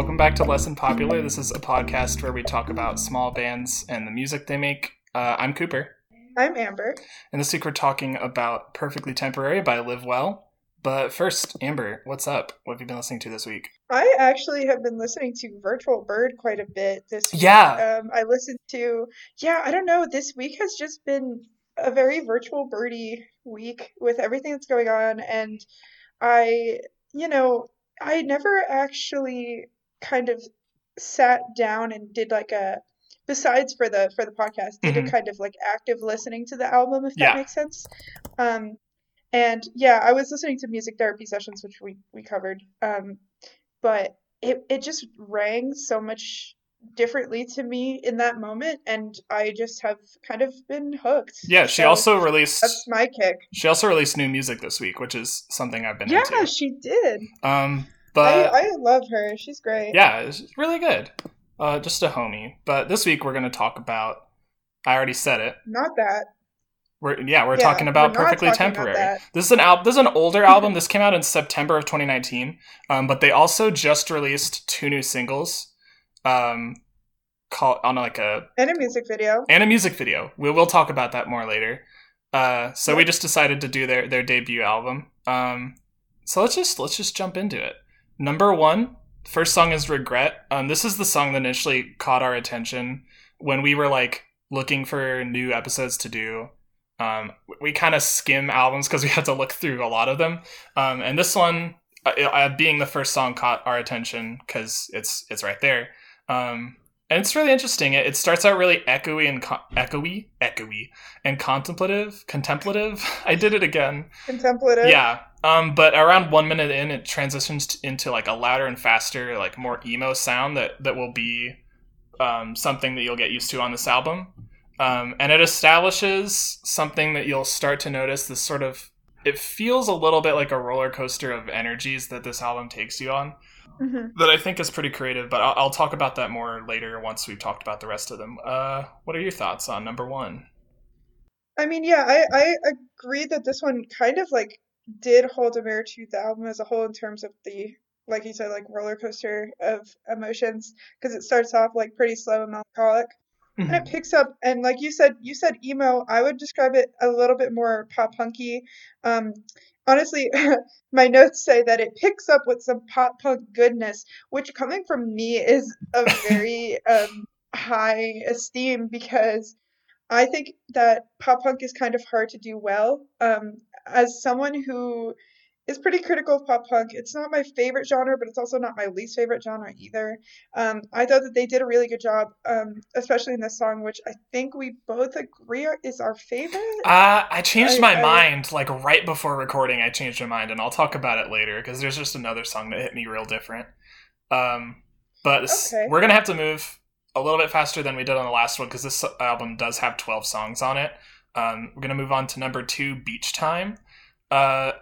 Welcome back to Less Than Popular. This is a podcast where we talk about small bands and the music they make. Uh, I'm Cooper. I'm Amber. And this week we're talking about Perfectly Temporary by Live Well. But first, Amber, what's up? What have you been listening to this week? I actually have been listening to Virtual Bird quite a bit this week. Yeah. Um, I listened to, yeah, I don't know. This week has just been a very Virtual Birdie week with everything that's going on. And I, you know, I never actually kind of sat down and did like a besides for the for the podcast did Mhm. a kind of like active listening to the album if that Yeah. makes sense um and yeah i was listening to music therapy sessions which we we covered um but it it just rang so much differently to me in that moment and i just have kind of been hooked Yeah, she So also released that's my kick she also released new music this week, which is something I've been yeah into. she did Um, but I, I love her she's great yeah, it's really good. Uh, just a homie. But this week we're going to talk about. I already said it. not that We're yeah, we're Yeah, talking about we're perfectly talking temporary. that. This is an album. This is an older album. This came out in September of 2019. Um, but they also just released two new singles. Um, call on like a and a music video and a music video. We will talk about that more later. Uh, so we just decided to do their their debut album. Um, so let's just let's just jump into it. Number one, first song is "Regret." Um, this is the song that initially caught our attention when we were like looking for new episodes to do. Um, we kind of skim albums because we had to look through a lot of them. Um, and this one, uh, uh, being the first song, caught our attention because it's it's right there. Um, and it's really interesting. It, it starts out really echoey and co- echoey, echoey, and contemplative, contemplative. I did it again. contemplative Yeah. Um, but around one minute in, it transitions into like a louder and faster, like more emo sound that that will be um, something that you'll get used to on this album. Um, and it establishes something that you'll start to notice. This sort of it feels a little bit like a roller coaster of energies that this album takes you on Mhm. that I think is pretty creative, but I'll, I'll talk about that more later once we've talked about the rest of them. Uh, what are your thoughts on number one? I mean, yeah, I, I agree that this one kind of like did hold a mirror to the album as a whole in terms of the, like you said, like roller coaster of emotions because it starts off like pretty slow and melancholic and it picks up and like you said, you said emo. I would describe it a little bit more pop punky. Um, honestly, my notes say that it picks up with some pop punk goodness, which coming from me is a very um, high esteem because I think that pop punk is kind of hard to do well. Um, as someone who is pretty critical of pop punk, it's not my favorite genre, but it's also not my least favorite genre either. Um, I thought that they did a really good job, um, especially in this song, which I think we both agree are, is our favorite. Uh, I changed I- my I- mind like right before recording. I changed my mind, and I'll talk about it later because there's just another song that hit me real different. Um, but Okay. we're gonna have to move a little bit faster than we did on the last one because this album does have 12 songs on it. Um, we're gonna move on to number two, Beach Time. Uh,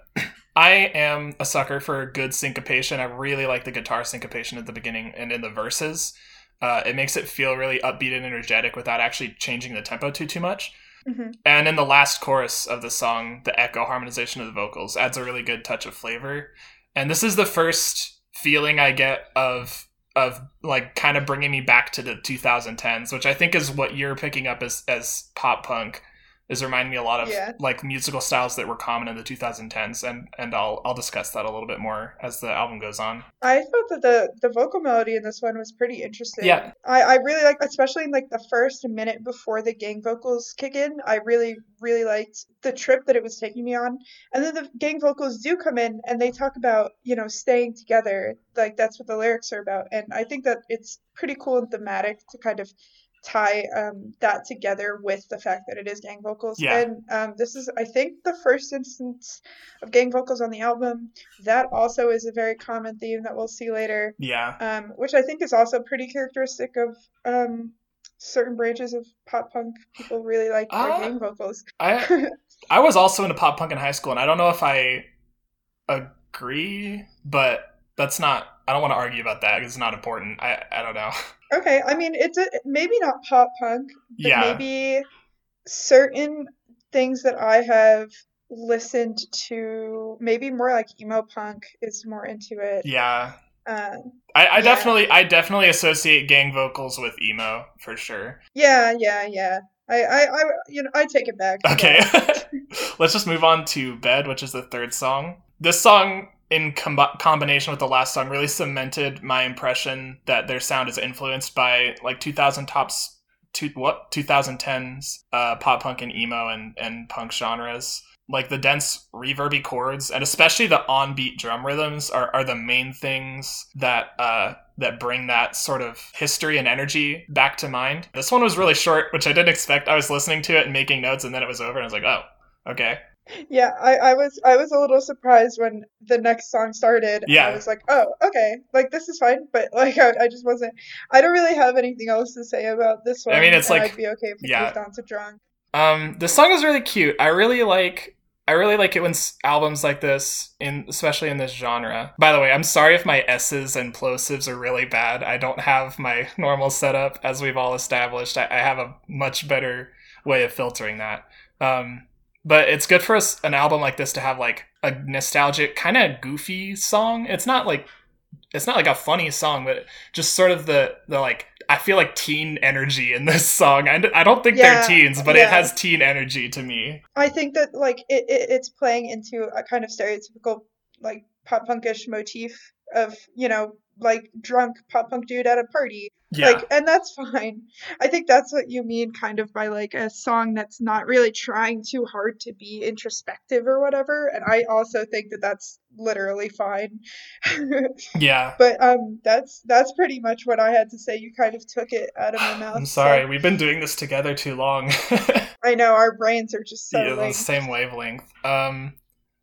I am a sucker for good syncopation. I really like the guitar syncopation at the beginning and in the verses. Uh, it makes it feel really upbeat and energetic without actually changing the tempo too too much. Mhm. And in the last chorus of the song, the echo harmonization of the vocals adds a really good touch of flavor. And this is the first feeling I get of of like kind of bringing me back to the 2010s, which I think is what you're picking up as as pop punk. Is reminding me a lot of Yeah. like musical styles that were common in the 2010s, and and I'll I'll discuss that a little bit more as the album goes on. I thought that the the vocal melody in this one was pretty interesting. Yeah. I, I really like, especially in like the first minute before the gang vocals kick in. I really really liked the trip that it was taking me on, and then the gang vocals do come in and they talk about you know staying together. Like that's what the lyrics are about, and I think that it's pretty cool and thematic to kind of tie um, that together with the fact that it is gang vocals. Yeah. And um, this is, I think, the first instance of gang vocals on the album. That also is a very common theme that we'll see later, Yeah, um, which I think is also pretty characteristic of um, certain branches of pop punk. People really like their Ah. gang vocals. I I was also into pop punk in high school, and I don't know if I agree, but that's not. I don't want to argue about that it's not important. I I don't know. okay, I mean, it's a, maybe not pop punk, but Yeah. maybe certain things that I have listened to, maybe more like emo punk is more into it. Yeah, Um, I, I Yeah. definitely I definitely associate gang vocals with emo for sure. yeah, yeah, yeah. I, I, I, you know, I take it back. Okay. Yeah. Let's just move on to Bed, which is the third song. This song, in com- combination with the last song, really cemented my impression that their sound is influenced by like 2000 tops, what 2010s uh, pop punk and emo and, and punk genres. Like the dense reverby chords and especially the on-beat drum rhythms are, are the main things that uh, that bring that sort of history and energy back to mind. This one was really short, which I didn't expect. I was listening to it and making notes, and then it was over, and I was like, oh, okay. Yeah, I, I was I was a little surprised when the next song started. Yeah. I was like, oh, okay, like this is fine, but like I, I just wasn't. I don't really have anything else to say about this one. I mean, it's like- I'd be okay if yeah. on to drunk. Um, the song is really cute. I really like. I really like it when s- albums like this, in especially in this genre. By the way, I'm sorry if my S's and plosives are really bad. I don't have my normal setup, as we've all established. I, I have a much better way of filtering that. Um, but it's good for us an album like this to have like a nostalgic, kind of goofy song. It's not like it's not like a funny song, but just sort of the the like I feel like teen energy in this song. I, I don't think Yeah, they're teens, but it has teen energy to me. I think that like it, it it's playing into a kind of stereotypical like pop punkish motif of you know like drunk pop punk dude at a party. Yeah, like and that's fine. I think that's what you mean kind of by like a song that's not really trying too hard to be introspective or whatever. And i also think that that's literally fine. Yeah. but um that's that's pretty much what i had to say. You kind of took it out of my mouth I'm so- sorry, we've been doing this together too long. i know. Our brains are just so yeah, the same wavelength. Um,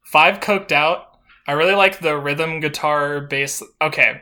five coked out. I really like the rhythm guitar bass. Okay,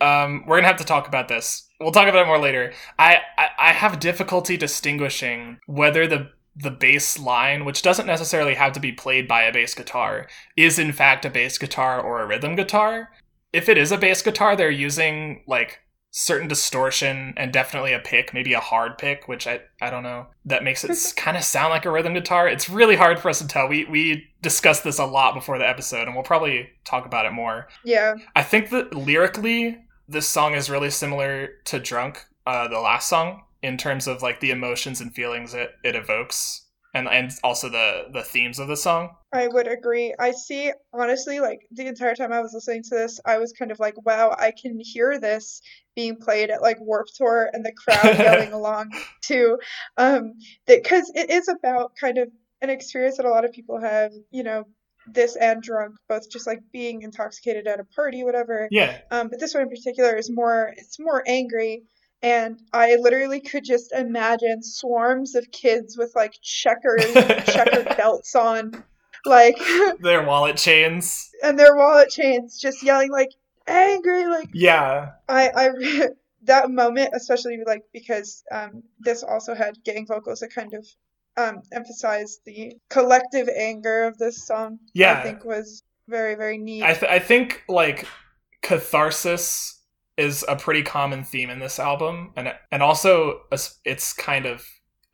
um, we're gonna have to talk about this. We'll talk about it more later. I I, I have difficulty distinguishing whether the the bass line, which doesn't necessarily have to be played by a bass guitar, is in fact a bass guitar or a rhythm guitar. If it is a bass guitar, they're using like certain distortion and definitely a pick, maybe a hard pick, which I I don't know. That makes it kind of sound like a rhythm guitar. It's really hard for us to tell. We we discussed this a lot before the episode, and we'll probably talk about it more. yeah I think that lyrically, this song is really similar to Drunk, uh, the last song, in terms of like the emotions and feelings it, it evokes. And, and also the, the themes of the song. I would agree. I see, honestly, like the entire time I was listening to this, I was kind of like, wow, I can hear this being played at like Warped Tour and the crowd yelling along too. Um, that because it is about kind of an experience that a lot of people have, you know, this and drunk, both just like being intoxicated at a party, whatever. Yeah. Um, but this one in particular is more, it's more angry. And I literally could just imagine swarms of kids with like checkers, checkered belts on, like, Their wallet chains. and their wallet chains, just yelling like angry. Like Yeah. I, I, that moment, especially like because um, this also had gang vocals that kind of um emphasized the collective anger of this song. Yeah. I think was very very neat. I, th- I think like catharsis is a pretty common theme in this album. And, and also it's- kind of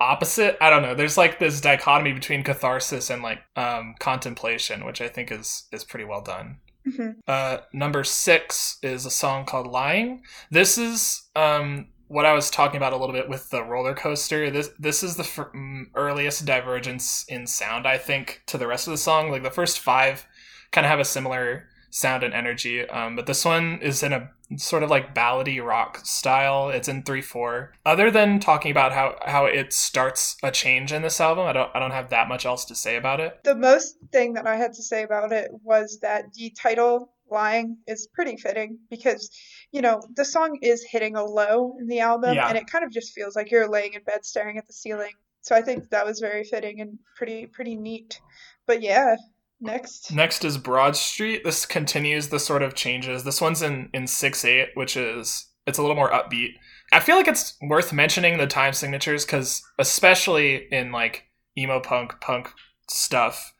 opposite. I don't know. There's like this dichotomy between catharsis and like um, contemplation, which I think is, is pretty well done. Mhm. Uh, number six is a song called "Lying." This is um, what I was talking about a little bit with the roller coaster. This this is the f- mm, earliest divergence in sound, I think, to the rest of the song. Like the first five kind of have a similar sound and energy, um, but this one is in a sort of like ballady rock style. It's in three four. Other than talking about how how it starts a change in this album, I don't I don't have that much else to say about it. The most thing that I had to say about it was that the title lying is pretty fitting because you know the song is hitting a low in the album Yeah. and it kind of just feels like you're laying in bed staring at the ceiling so i think that was very fitting and pretty pretty neat but yeah next Next is Broad Street. This continues the sort of changes. This one's in in six eight, which is it's a little more upbeat. I feel like it's worth mentioning the time signatures because especially in like emo punk punk stuff,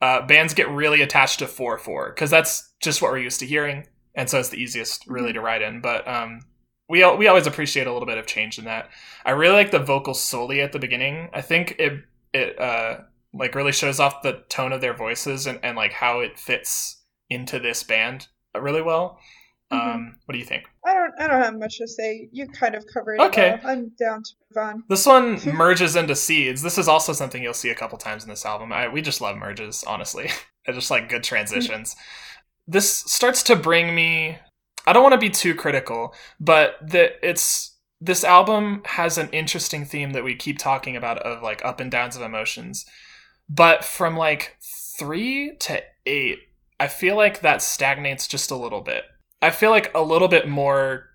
uh, bands get really attached to four four because that's just what we're used to hearing, and so it's the easiest really to write in. But um, we we always appreciate a little bit of change in that. I really like the vocal solely at the beginning. I think it it uh like really shows off the tone of their voices and, and like how it fits into this band really well. Mhm. Um, what do you think? I don't I don't have much to say. You kind of covered it. Okay. well. I'm down to move on. This one merges into seeds. This is also something you'll see a couple times in this album. I, we just love merges, honestly. I just like good transitions. This starts to bring me. I don't want to be too critical, but the it's this album has an interesting theme that we keep talking about of like up and downs of emotions. But from like three to eight, I feel like that stagnates just a little bit. I feel like a little bit more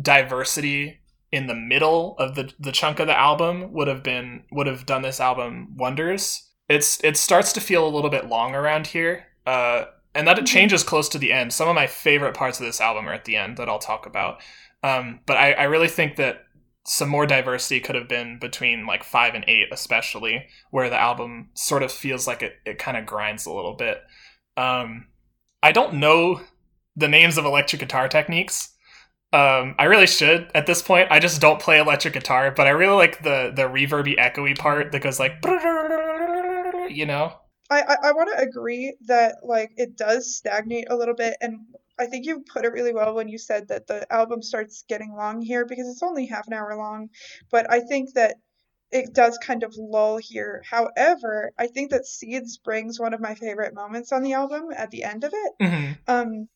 diversity in the middle of the the chunk of the album would have been would have done this album wonders. It's it starts to feel a little bit long around here, uh, and that it Mhm. changes close to the end. Some of my favorite parts of this album are at the end that I'll talk about. Um, but I, I really think that some more diversity could have been between like five and eight, especially where the album sort of feels like it, it kind of grinds a little bit. Um, I don't know the names of electric guitar techniques. Um, I really should at this point. I just don't play electric guitar, but I really like the the reverby, echoey part that goes like, you know. I, I, I want to agree that like it does stagnate a little bit, and I think you put it really well when you said that the album starts getting long here because it's only half an hour long. But I think that it does kind of lull here. However, I think that Seeds brings one of my favorite moments on the album at the end of it. hmm Um,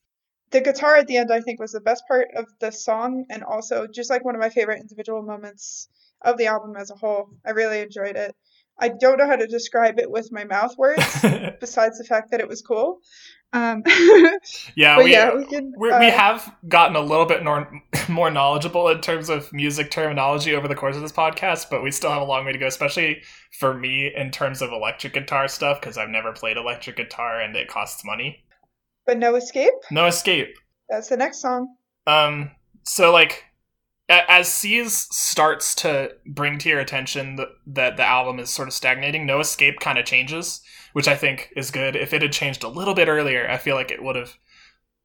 the guitar at the end, I think, was the best part of the song, and also just like one of my favorite individual moments of the album as a whole. I really enjoyed it. I don't know how to describe it with my mouth words, besides the fact that it was cool. Um, yeah, we yeah, we can. we're, we uh, have gotten a little bit more more knowledgeable in terms of music terminology over the course of this podcast, but we still have a long way to go, especially for me in terms of electric guitar stuff because I've never played electric guitar and it costs money. but no escape. No escape. That's the next song. Um, so like as Seeds starts to bring to your attention that, that the album is sort of stagnating, No Escape kind of changes, which I think is good. If it had changed a little bit earlier, I feel like it would have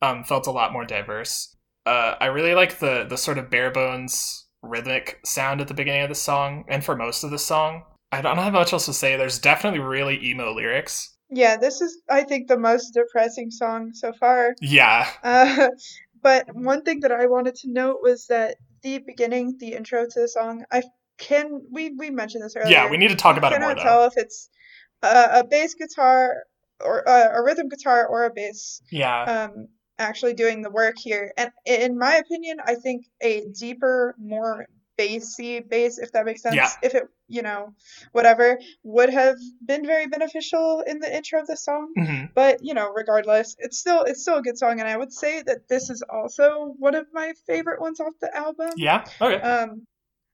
um, felt a lot more diverse. Uh, I really like the the sort of bare bones rhythmic sound at the beginning of the song, and for most of the song. I don't have much else to say. There's definitely really emo lyrics. Yeah, this is, I think, the most depressing song so far. Yeah, Uh, but one thing that I wanted to note was that the beginning, the intro to the song, I can we we mentioned this earlier. yeah. We need to talk about it more cannot though. tell if it's a, a bass guitar or uh, a rhythm guitar or a bass Yeah, um, actually doing the work here. And in my opinion, I think a deeper, more bassy bass, if that makes sense, Yeah. if it, you know, whatever, would have been very beneficial in the intro of the song. Mhm. But you know, regardless, it's still it's still a good song, and I would say that this is also one of my favorite ones off the album. yeah. Okay. Um,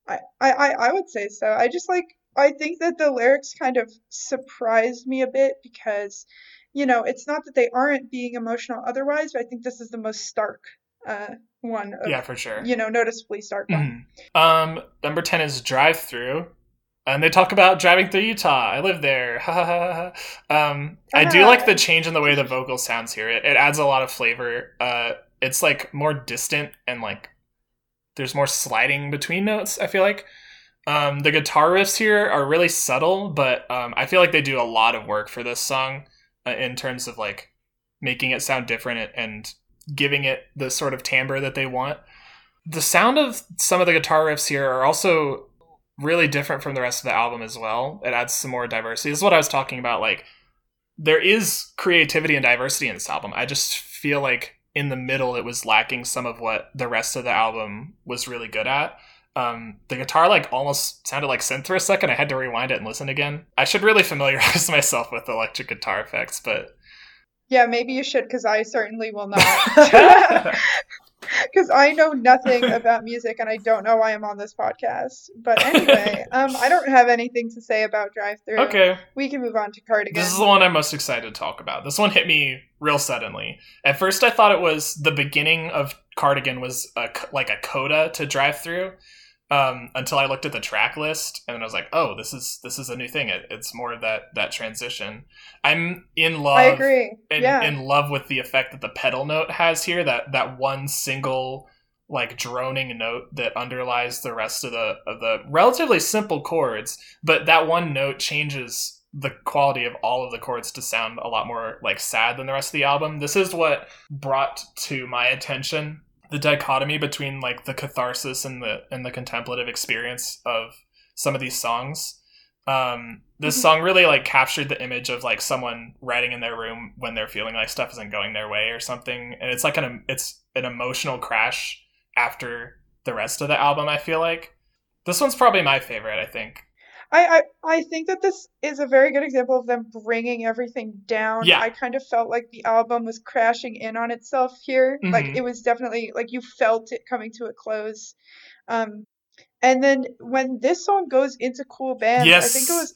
I, I I would say so. I just like I think that the lyrics kind of surprised me a bit because, you know, it's not that they aren't being emotional otherwise, but I think this is the most stark uh one of yeah, for sure. you know, noticeably stark one. Mhm. Um, number ten is drive through, and they talk about driving through Utah. I live there. Um, I do like the change in the way the vocal sounds here. It, it adds a lot of flavor. Uh, it's like more distant and like there's more sliding between notes. I feel like. Um, the guitar riffs here are really subtle, but um, I feel like they do a lot of work for this song uh, in terms of like making it sound different and giving it the sort of timbre that they want the sound of some of the guitar riffs here are also really different from the rest of the album as well. It adds some more diversity. This is what I was talking about. Like, there is creativity and diversity in this album. I just feel like in the middle, it was lacking some of what the rest of the album was really good at. Um, the guitar like almost sounded like synth for a second. I had to rewind it and listen again. I should really familiarize myself with electric guitar effects, but Yeah, maybe you should, because I certainly will not. Because I know nothing about music and I don't know why I'm on this podcast. But anyway, um, I don't have anything to say about Drive Through. okay. We can move on to Cardigan. This is the one I'm most excited to talk about. This one hit me real suddenly. At first, I thought it was the beginning of Cardigan was a, like a coda to drive through. Um, until I looked at the track list, and then I was like, "Oh, this is this is a new thing. It, it's more of that that transition." I'm in love. I agree. In, yeah. in love with the effect that the pedal note has here. That that one single like droning note that underlies the rest of the of the relatively simple chords, but that one note changes the quality of all of the chords to sound a lot more like sad than the rest of the album. This is what brought to my attention the dichotomy between like the catharsis and the and the contemplative experience of some of these songs. Um, this Mhm. song really like captured the image of like someone writing in their room when they're feeling like stuff isn't going their way or something, and it's like an it's an emotional crash after the rest of the album. I feel like this one's probably my favorite. I think. I, I I think that this is a very good example of them bringing everything down. Yeah. I kind of felt like the album was crashing in on itself here. Like Mhm. it was definitely like you felt it coming to a close. Um, and then when this song goes into Cool Bands, I think it was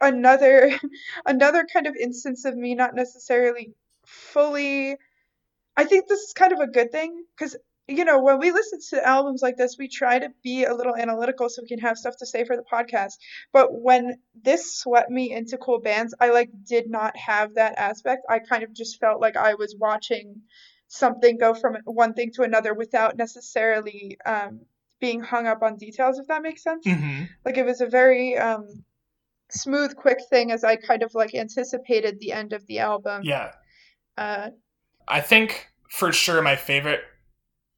another another kind of instance of me not necessarily fully. I think this is kind of a good thing because you know, when we listen to albums like this, we try to be a little analytical so we can have stuff to say for the podcast. But when this swept me into cool bands, I like did not have that aspect. I kind of just felt like I was watching something go from one thing to another without necessarily um, being hung up on details, if that makes sense. hmm Like it was a very um, smooth, quick thing as I kind of like anticipated the end of the album. Yeah. Uh, I think for sure my favorite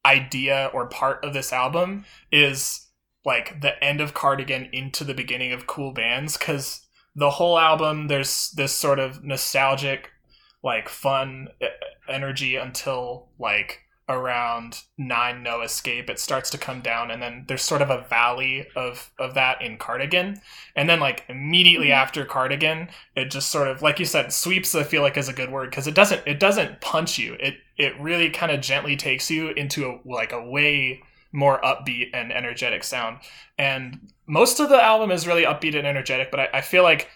idea or part of this album is like the end of Cardigan into the beginning of Cool Bands because the whole album there's this sort of nostalgic, like fun energy until like around nine no escape it starts to come down and then there's sort of a valley of of that in cardigan. And then like immediately Mhm. after cardigan it just sort of like you said sweeps i feel like is a good word because it doesn't it doesn't punch you. It it really kind of gently takes you into a like a way more upbeat and energetic sound. And most of the album is really upbeat and energetic but i, I feel like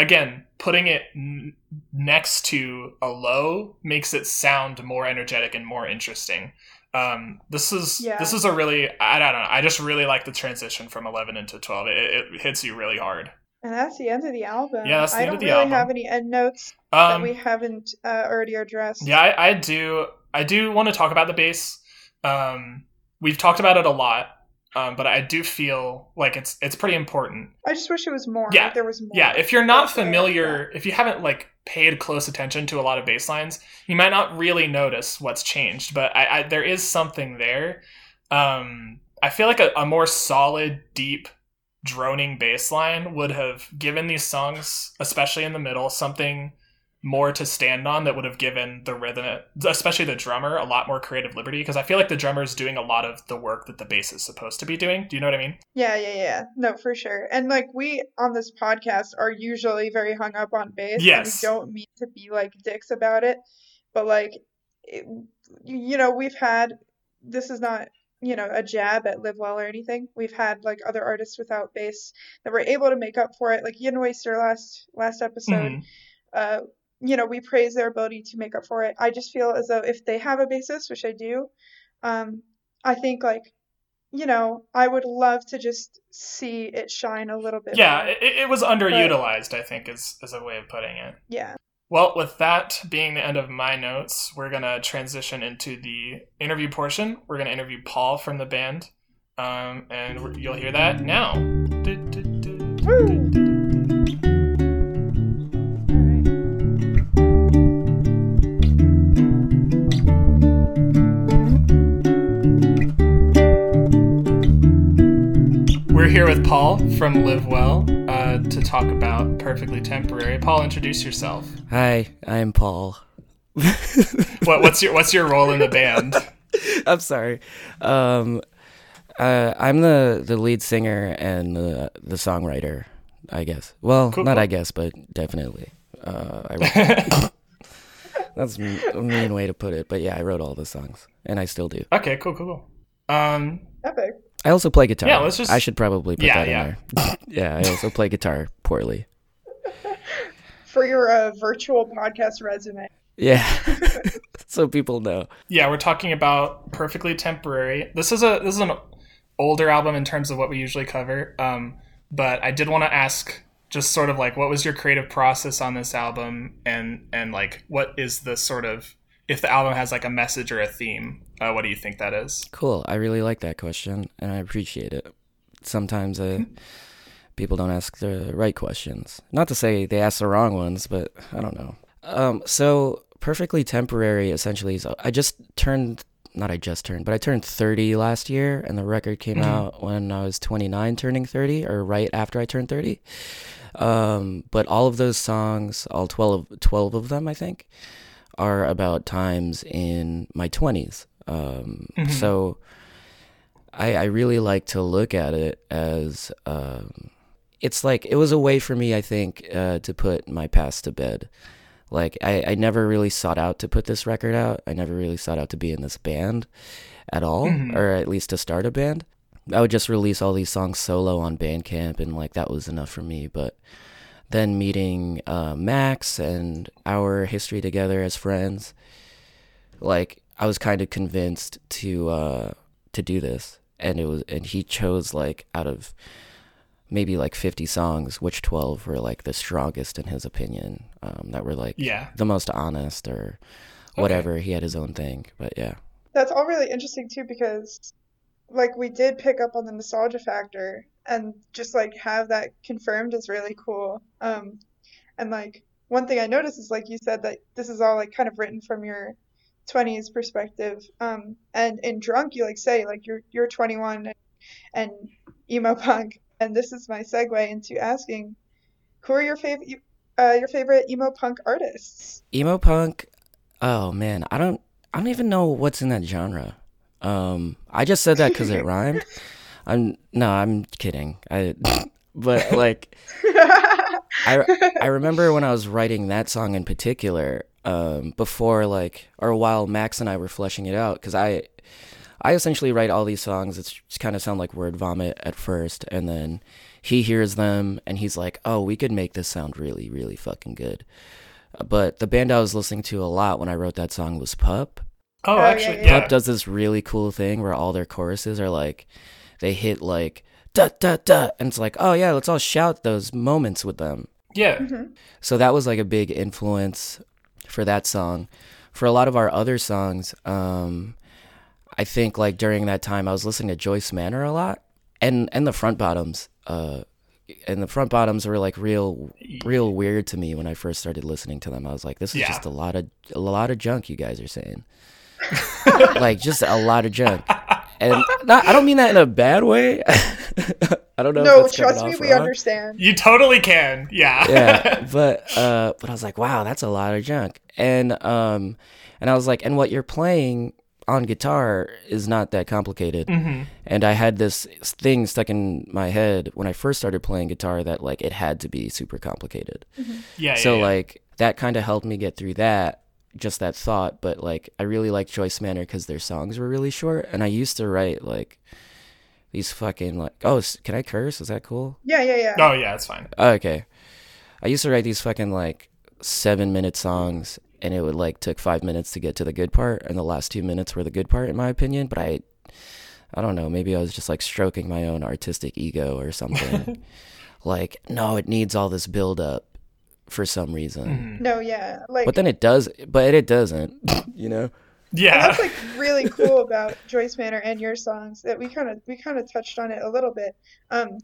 again putting it n- next to a low makes it sound more energetic and more interesting um this is Yeah. this is a really i don't know i just really like the transition from 11 into 12 it, it hits you really hard and that's the end of the album. Yeah, that's the I end don't of the really album. have any end notes that um we haven't uh, already addressed. Yeah, I, I do. I do want to talk about the bass. Um, we've talked about it a lot, um, but I do feel like it's it's pretty important. I just wish it was more. Yeah, like there was more. Yeah, if you're not I like familiar, if you haven't like paid close attention to a lot of bass lines, you might not really notice what's changed. But I, I there is something there. Um, I feel like a, a more solid, deep, droning bass line would have given these songs, especially in the middle, something more to stand on that would have given the rhythm, especially the drummer, a lot more creative liberty. Because I feel like the drummer is doing a lot of the work that the bass is supposed to be doing. Do you know what I mean? Yeah, yeah, yeah. No, for sure. And like we on this podcast are usually very hung up on bass. and Yes. we don't mean to be like dicks about it, but like, it, you know, we've had. This is not you know a jab at Live Well or anything. We've had like other artists without bass that were able to make up for it. Like Yin Waster last last episode. Mhm. uh, you know, we praise their ability to make up for it. I just feel as though if they have a basis, which I do, um, I think like, you know, I would love to just see it shine a little bit. Yeah, it, it was underutilized, I think, is, is a way of putting it. yeah. Well, with that being the end of my notes, we're going to transition into the interview portion. We're going to interview Paul from the band, um, and you'll hear that now. Here with Paul from Live Well uh, to talk about Perfectly Temporary. Paul, introduce yourself. Hi, I'm Paul. What, what's your What's your role in the band? I'm sorry. Um, uh, I'm the, the lead singer and the the songwriter, I guess. Well, Cool, not cool. I guess, but definitely. Uh, I wrote, that's a mean way to put it, but yeah, I wrote all the songs, and I still do. okay, cool, cool, cool. Um, Epic. I also play guitar. Yeah, let's just- I should probably put Yeah, that in there. yeah, I also play guitar poorly. For your uh, virtual podcast resume. Yeah, so people know. Yeah, we're talking about Perfectly Temporary. This is a this is an older album in terms of what we usually cover. Um, but I did want to ask just sort of like what was your creative process on this album and and like what is the sort of if the album has like a message or a theme, uh, what do you think that is? Cool. I really like that question, and I appreciate it. Sometimes uh, people don't ask the right questions. Not to say they ask the wrong ones, but I don't know. Um, so perfectly temporary essentially is I just turned not I just turned, but I turned 30 last year, and the record came mm-hmm. out when I was 29, turning 30, or right after I turned 30. Um, but all of those songs, all 12, 12 of them, I think, are about times in my 20s. Um, mm-hmm. So I, I really like to look at it as um, it's like it was a way for me, I think, uh, to put my past to bed. Like I, I never really sought out to put this record out. I never really sought out to be in this band at all, mm-hmm. or at least to start a band. I would just release all these songs solo on Bandcamp, and like that was enough for me. But then meeting uh, Max and our history together as friends, like I was kind of convinced to uh, to do this, and it was and he chose like out of maybe like 50 songs which 12 were like the strongest in his opinion um, that were like yeah. the most honest or whatever. Okay. he had his own thing but yeah. That's all really interesting too because like we did pick up on the nostalgia factor and just like have that confirmed is really cool um and like one thing i noticed is like you said that this is all like kind of written from your 20s perspective um and in drunk you like say like you're you're 21 and, and emo punk and this is my segue into asking, who are your favorite uh, your favorite emo punk artists? Emo punk. Oh man, I don't I don't even know what's in that genre. Um, I just said that because it rhymed. I'm no, I'm kidding. I, but like, I I remember when I was writing that song in particular. Um, before like or while Max and I were fleshing it out, because I I essentially write all these songs that kind of sound like word vomit at first, and then he hears them and he's like, "Oh, we could make this sound really, really fucking good." Uh, but the band I was listening to a lot when I wrote that song was Pup. Oh, oh actually, yeah, yeah. Pup does this really cool thing where all their choruses are like, they hit like da da da, and it's like, oh yeah, let's all shout those moments with them. Yeah. Mm-hmm. So that was like a big influence for that song. For a lot of our other songs, um, I think like during that time I was listening to Joyce Manor a lot, and and the front bottoms. Uh, and the front bottoms were like real, real weird to me when I first started listening to them. I was like, this is yeah. just a lot of a lot of junk you guys are saying, like just a lot of junk. And not, I don't mean that in a bad way. I don't know. No, trust me, we understand. You totally can. Yeah. yeah, but uh, but I was like, wow, that's a lot of junk. And um, and I was like, and what you're playing on guitar is not that complicated. Mm-hmm. And I had this thing stuck in my head when I first started playing guitar that like it had to be super complicated. Mm-hmm. Yeah. So yeah, yeah. like that kind of helped me get through that, just that thought. But like I really like Joyce Manor because their songs were really short, and I used to write like these fucking like oh can I curse? Is that cool? Yeah, yeah, yeah. Oh yeah, it's fine. Okay. I used to write these fucking like seven minute songs and it would like took five minutes to get to the good part, and the last two minutes were the good part in my opinion. But I, I don't know, maybe I was just like stroking my own artistic ego or something. like, no, it needs all this build up for some reason. Mm. No, yeah, like, but then it does, but it doesn't, you know. Yeah, and that's like really cool about Joyce Manor and your songs that we kind of we kind of touched on it a little bit. Um,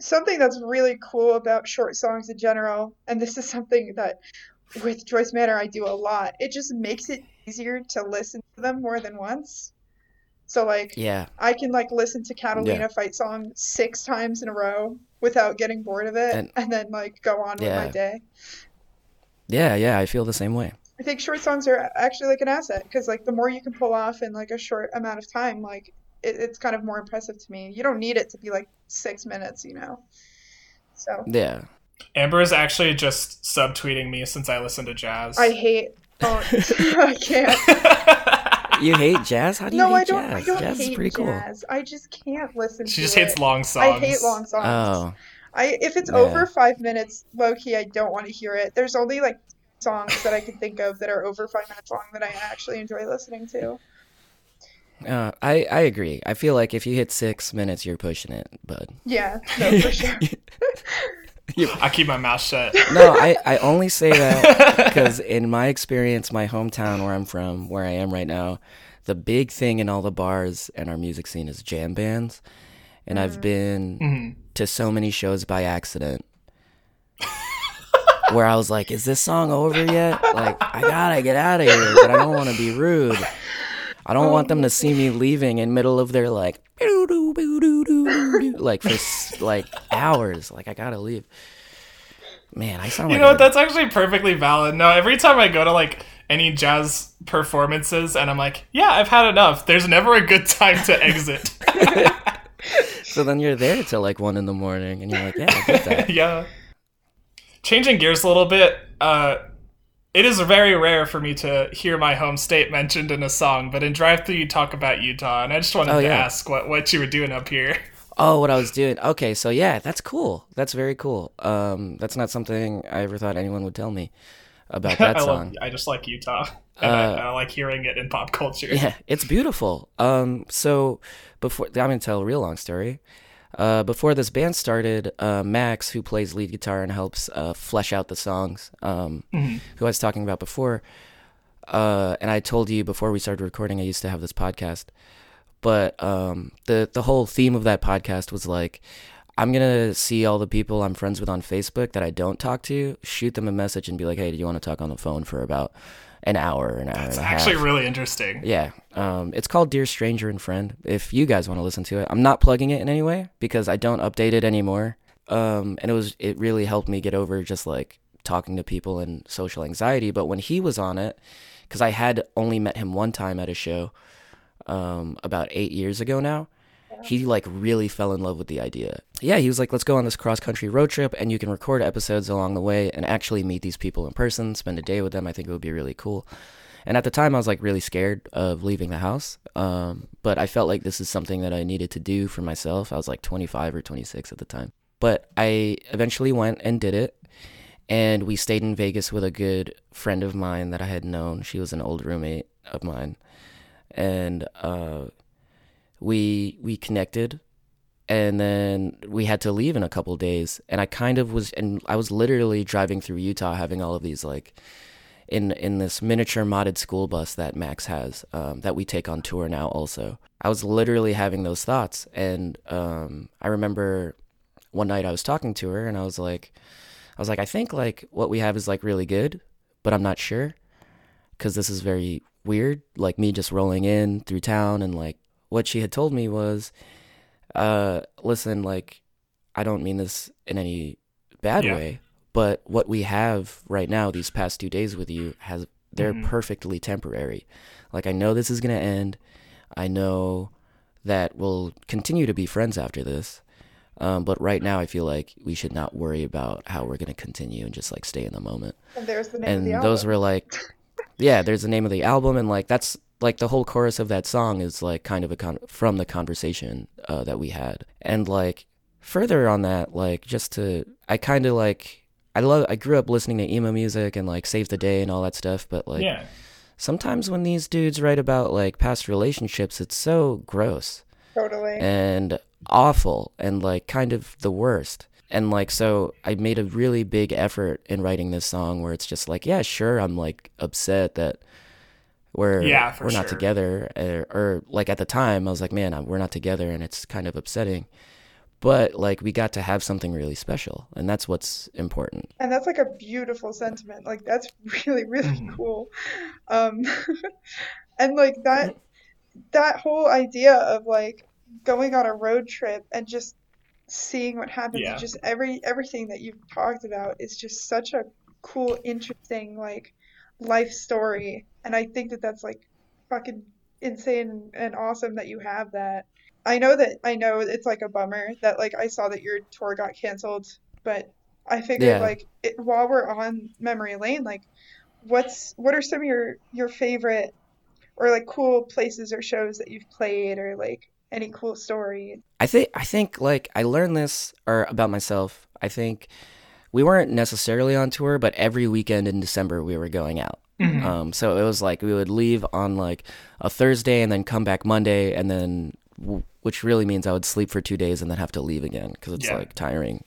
something that's really cool about short songs in general, and this is something that with Joyce Manor, I do a lot. It just makes it easier to listen to them more than once. So like, yeah, I can like listen to Catalina yeah. fight song six times in a row without getting bored of it, and, and then like go on yeah. with my day. Yeah, yeah, I feel the same way. I think short songs are actually like an asset because like the more you can pull off in like a short amount of time, like it, it's kind of more impressive to me. You don't need it to be like six minutes, you know. So yeah, Amber is actually just subtweeting me since I listen to jazz. I hate. Oh, I can't. You hate jazz? How do you no, hate I don't, jazz? I don't jazz hate is pretty jazz. cool. I just can't listen. To it. She just it. hates long songs. I hate long songs. Oh. I if it's yeah. over five minutes, low key, I don't want to hear it. There's only like songs that I can think of that are over five minutes long that I actually enjoy listening to. Uh, I I agree. I feel like if you hit six minutes, you're pushing it, bud. Yeah, no, for sure. I keep my mouth shut. No, I, I only say that because in my experience, my hometown where I'm from, where I am right now, the big thing in all the bars and our music scene is jam bands. and I've been Mhm. to so many shows by accident. where I was like, is this song over yet? Like, I gotta get out of here, but I don't want to be rude. I don't want them to see me leaving in middle of their like, like for like hours. Like, I gotta leave. Man, I sound like You like know what? That's actually perfectly valid. No, every time I go to like any jazz performances and I'm like, yeah, I've had enough. There's never a good time to exit. so then you're there till like one in the morning, and you're like, yeah, I get that. yeah. Changing gears a little bit, uh, it is very rare for me to hear my home state mentioned in a song, but in Drive Through you talk about Utah, and I just wanted Oh, to yeah. ask what, what you were doing up here. Oh, what I was doing. Okay, so yeah, that's cool. That's very cool. Um, that's not something I ever thought anyone would tell me about that I, song. love, I just like Utah, and Uh, I, I like hearing it in pop culture. Yeah, it's beautiful. Um, so before I'm gonna tell a real long story. Uh, before this band started, uh, Max, who plays lead guitar and helps uh, flesh out the songs, um, Mhm. who I was talking about before, uh, and I told you before we started recording, I used to have this podcast, but um, the the whole theme of that podcast was like, I'm gonna see all the people I'm friends with on Facebook that I don't talk to, shoot them a message and be like, hey, do you want to talk on the phone for about an hour, an hour It's and a half? actually really interesting. Yeah. Um, it's called Dear Stranger and Friend. If you guys want to listen to it, I'm not plugging it in any way because I don't update it anymore. Um, and it was it really helped me get over just like talking to people and social anxiety. But when he was on it, because I had only met him one time at a show, um, about eight years ago now, he like really fell in love with the idea. Yeah, he was like, let's go on this cross country road trip and you can record episodes along the way and actually meet these people in person, spend a day with them. I think it would be really cool. And at the time, I was like really scared of leaving the house. Um, but I felt like this is something that I needed to do for myself. I was like 25 or 26 at the time. But I eventually went and did it. And we stayed in Vegas with a good friend of mine that I had known. She was an old roommate of mine. And uh, we we connected and then we had to leave in a couple days. And i kind of was and i was literally driving through utah having all of these like in in this miniature modded school bus that max has um, that we take on tour now also. I was literally having those thoughts. And um, i remember one night i was talking to her and i was like i was like i think like what we have is like really good but i'm not sure because this is very weird like me just rolling in through town and like what she had told me was uh listen like i don't mean this in any bad Yeah. way but what we have right now these past two days with you has they're Mhm. perfectly temporary like i know this is going to end i know that we'll continue to be friends after this um, but right now i feel like we should not worry about how we're going to continue and just like stay in the moment And there's the name of and the those album. were like yeah there's the name of the album and like that's like the whole chorus of that song is like kind of a con- from the conversation uh, that we had and like further on that like just to i kind of like i love i grew up listening to emo music and like save the day and all that stuff but like yeah. sometimes when these dudes write about like past relationships it's so gross totally. and awful and like kind of the worst. And like so I made a really big effort in writing this song where it's just like, yeah, sure, I'm like upset that we're Yeah, we're not sure. together or, or like at the time I was like, man, I'm- we're not together and it's kind of upsetting. But like we got to have something really special and that's what's important. And that's like a beautiful sentiment. Like that's really, really Mhm. cool. Um, and like that that whole idea of like going on a road trip and just seeing what happens, Yeah. just every everything that you've talked about is just such a cool, interesting like life story. And I think that that's like fucking insane and awesome that you have that. I know that I know it's like a bummer that like I saw that your tour got canceled, but I figured Yeah. like it, while we're on memory lane, like what's what are some of your your favorite or like cool places or shows that you've played or like any cool stories? I think I think like I learned this or about myself. I think we weren't necessarily on tour, but every weekend in December we were going out. Mhm. Um, so it was like we would leave on like a Thursday and then come back Monday, and then w- which really means I would sleep for two days and then have to leave again because it's Yeah. like tiring.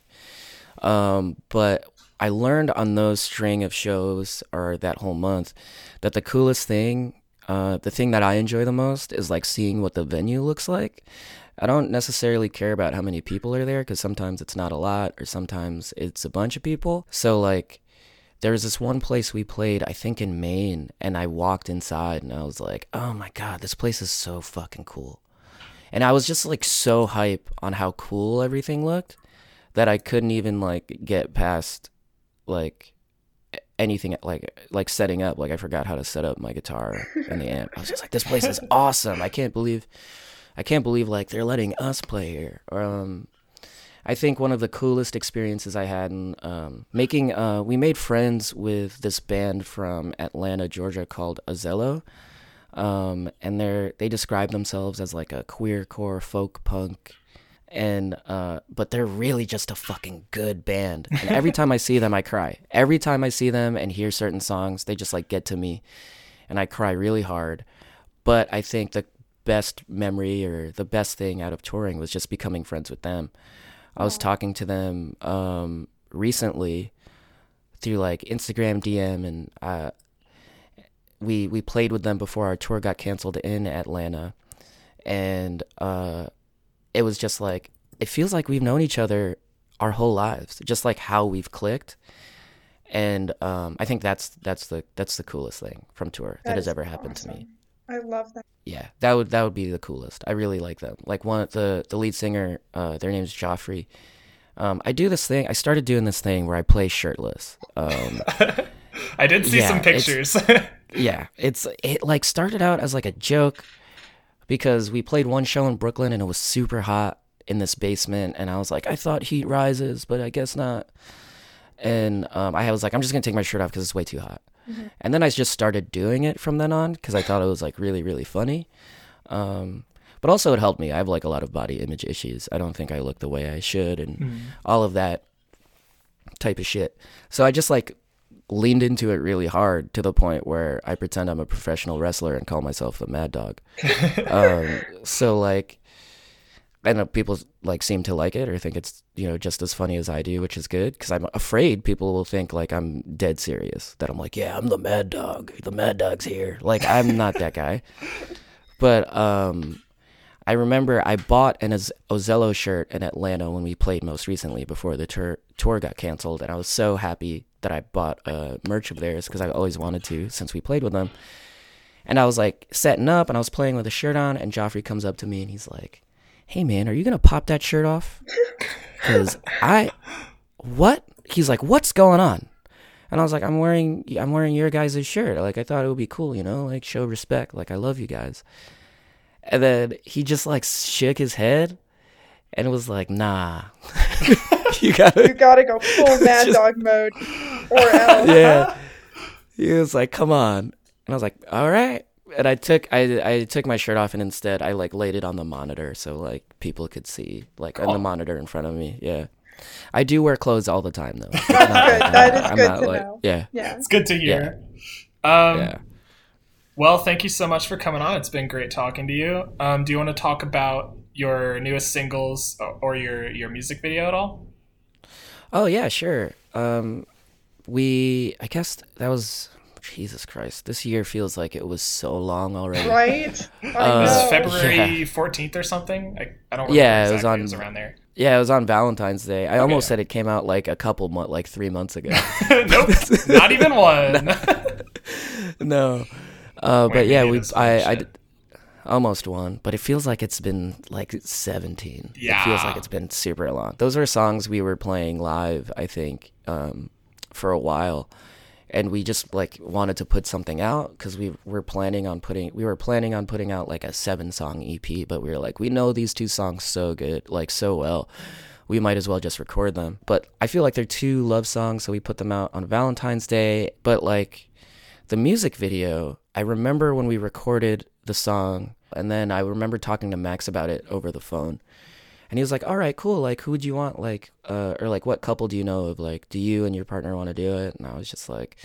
Um, but I learned on those string of shows or that whole month that the coolest thing uh, the thing that I enjoy the most is like seeing what the venue looks like. I don't necessarily care about how many people are there because sometimes it's not a lot or sometimes it's a bunch of people. So like there was this one place we played, I think in Maine, and I walked inside and I was like, "Oh my god, this place is so fucking cool." And I was just like so hype on how cool everything looked that I couldn't even like get past like anything like like setting up like I forgot how to set up my guitar and the amp. I was just like this place is awesome. I can't believe I can't believe like they're letting us play here. Um, I think one of the coolest experiences I had in um, making, uh, we made friends with this band from Atlanta, Georgia called Azello. Um, and they're, they describe themselves as like a queercore folk punk. And, uh, but they're really just a fucking good band. And every time I see them, I cry. Every time I see them and hear certain songs, they just like get to me and I cry really hard. But I think the best memory or the best thing out of touring was just becoming friends with them. I was talking to them um, recently through like Instagram DM, and uh, we we played with them before our tour got canceled in Atlanta, and uh, it was just like it feels like we've known each other our whole lives, just like how we've clicked. And um, I think that's that's the that's the coolest thing from tour that, that has ever happened awesome. to me. I love that. Yeah, that would that would be the coolest. I really like them. Like one the the lead singer, uh, their name is Joffrey. Um, I do this thing. I started doing this thing where I play shirtless. Um, I did see yeah, some pictures. It's, yeah, it's it like started out as like a joke because we played one show in Brooklyn and it was super hot in this basement, and I was like, I thought heat rises, but I guess not. And um, I was like, I'm just gonna take my shirt off because it's way too hot. Mm-hmm. And then I just started doing it from then on because I thought it was like really, really funny. Um, but also it helped me. I have like a lot of body image issues. I don't think I look the way I should and mm. all of that type of shit. So I just like leaned into it really hard to the point where I pretend I'm a professional wrestler and call myself the Mad Dog. um, so like I know people like seem to like it or think it's you know just as funny as I do, which is good because I'm afraid people will think like I'm dead serious. That I'm like, yeah, I'm the Mad Dog. The Mad Dog's here. Like I'm not that guy. But um, I remember I bought an Ozello shirt in Atlanta when we played most recently before the tour tour got canceled, and I was so happy that I bought a merch of theirs because I always wanted to since we played with them. And I was like setting up, and I was playing with a shirt on, and Joffrey comes up to me and he's like hey man, are you gonna pop that shirt off? Because I, what? He's like, what's going on? And I was like, I'm wearing, I'm wearing your guys' shirt. Like I thought it would be cool, you know, like show respect. Like I love you guys. And then he just like shook his head, and it was like, nah, you gotta, you gotta go full mad just, dog mode, or else. Yeah. He was like, come on, and I was like, all right and I took I I took my shirt off and instead I like laid it on the monitor so like people could see like on the monitor in front of me. Yeah. I do wear clothes all the time though. That's good. That is I'm good to like, know. Yeah. Yeah. It's good to hear. Yeah. Um, yeah. Well, thank you so much for coming on. It's been great talking to you. Um, do you want to talk about your newest singles or your your music video at all? Oh yeah, sure. Um, we I guess that was Jesus Christ, this year feels like it was so long already. Right? Uh, February fourteenth or something. I, I don't. yeah, it was on. It was around there. Yeah, it was on Valentine's Day. I okay. almost said it came out like a couple months, like three months ago. nope, not even one. no, uh, but yeah, we I, I almost one, but it feels like it's been like seventeen. Yeah, it feels like it's been super long. Those are songs we were playing live. I think um, for a while and we just like wanted to put something out because we were planning on putting we were planning on putting out like a seven song EP, but we were like we know these two songs so good like so well, we might as well just record them. But I feel like they're two love songs, so we put them out on Valentine's Day. But like the music video, I remember when we recorded the song, and then I remember talking to Max about it over the phone and he was like all right cool. Like who would you want like uh, or like what couple do you know of like do you and your partner want to do it? And i was just like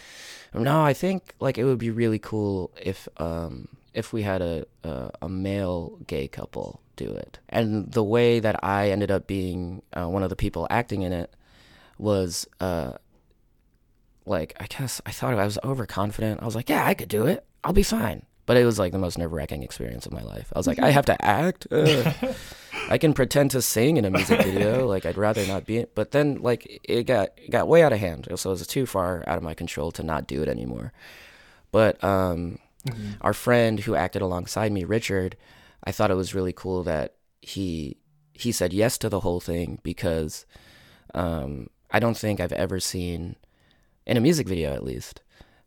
no i think like it would be really cool if um if we had a a, a male gay couple do it. And the way that i ended up being uh, one of the people acting in it was uh like i guess i thought i was overconfident. I was like yeah i could do it. I'll be fine. But it was like the most nerve wracking experience of my life. I was like, I have to act. I can pretend to sing in a music video. Like I'd rather not be. It. But then like it got it got way out of hand. So it was too far out of my control to not do it anymore. But um, mm-hmm. our friend who acted alongside me, Richard, I thought it was really cool that he he said yes to the whole thing because um, I don't think I've ever seen in a music video at least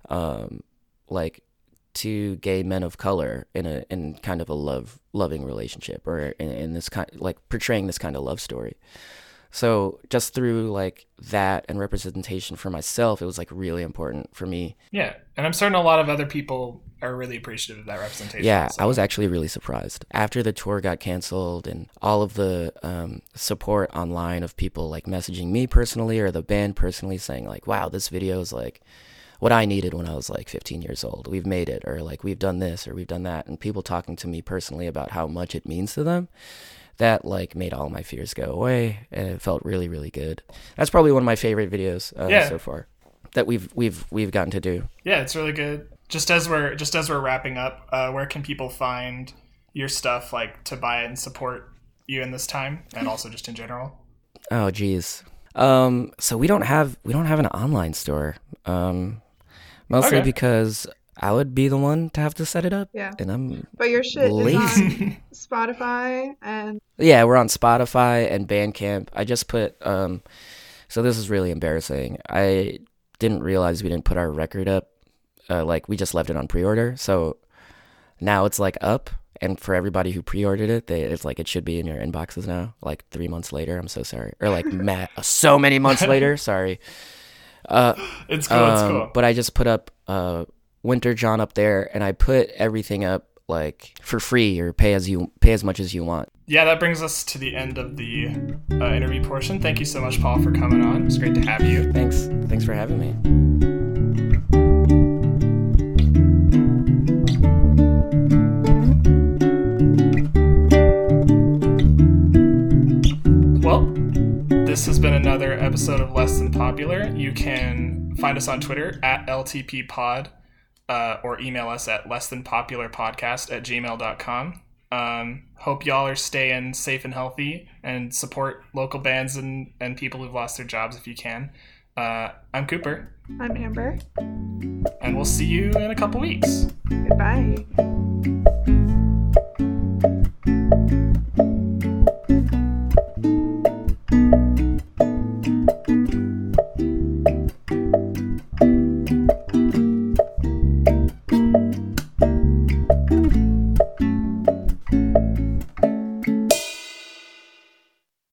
um, like two gay men of color in a in kind of a love loving relationship or in, in this kind like portraying this kind of love story. So just through like that and representation for myself it was like really important for me. Yeah and i'm certain a lot of other people are really appreciative of that representation yeah so. i was actually really surprised. After the tour got canceled and all of the um, support online of people like messaging me personally or the band personally saying like wow this video is like what I needed when I was like 15 years old. We've made it, or like we've done this, or we've done that, and people talking to me personally about how much it means to them. That like made all my fears go away, and it felt really, really good. That's probably one of my favorite videos uh, yeah. so far that we've we've we've gotten to do. Yeah, it's really good. Just as we're just as we're wrapping up, uh, where can people find your stuff, like to buy it and support you in this time, and also just in general? Oh, geez. Um, so we don't have we don't have an online store. Um, Mostly okay. because I would be the one to have to set it up. Yeah. And I'm But your shit lazy. is on Spotify and Yeah, we're on Spotify and Bandcamp. I just put um so this is really embarrassing. I didn't realize we didn't put our record up. Uh, like we just left it on pre-order. So now it's like up and for everybody who pre-ordered it, they, it's like it should be in your inboxes now. Like 3 months later. I'm so sorry. Or like Matt, so many months later. Sorry. Uh, it's cool. Um, it's cool. But I just put up uh, Winter John up there, and I put everything up like for free or pay as you pay as much as you want. Yeah, that brings us to the end of the uh, interview portion. Thank you so much, Paul, for coming on. It's great to have you. Thanks. Thanks for having me. This has been another episode of Less Than Popular. You can find us on Twitter at LTP Pod uh, or email us at less than popular podcast at gmail.com. Um, hope y'all are staying safe and healthy and support local bands and, and people who've lost their jobs if you can. Uh, I'm Cooper. I'm Amber. And we'll see you in a couple weeks. Goodbye.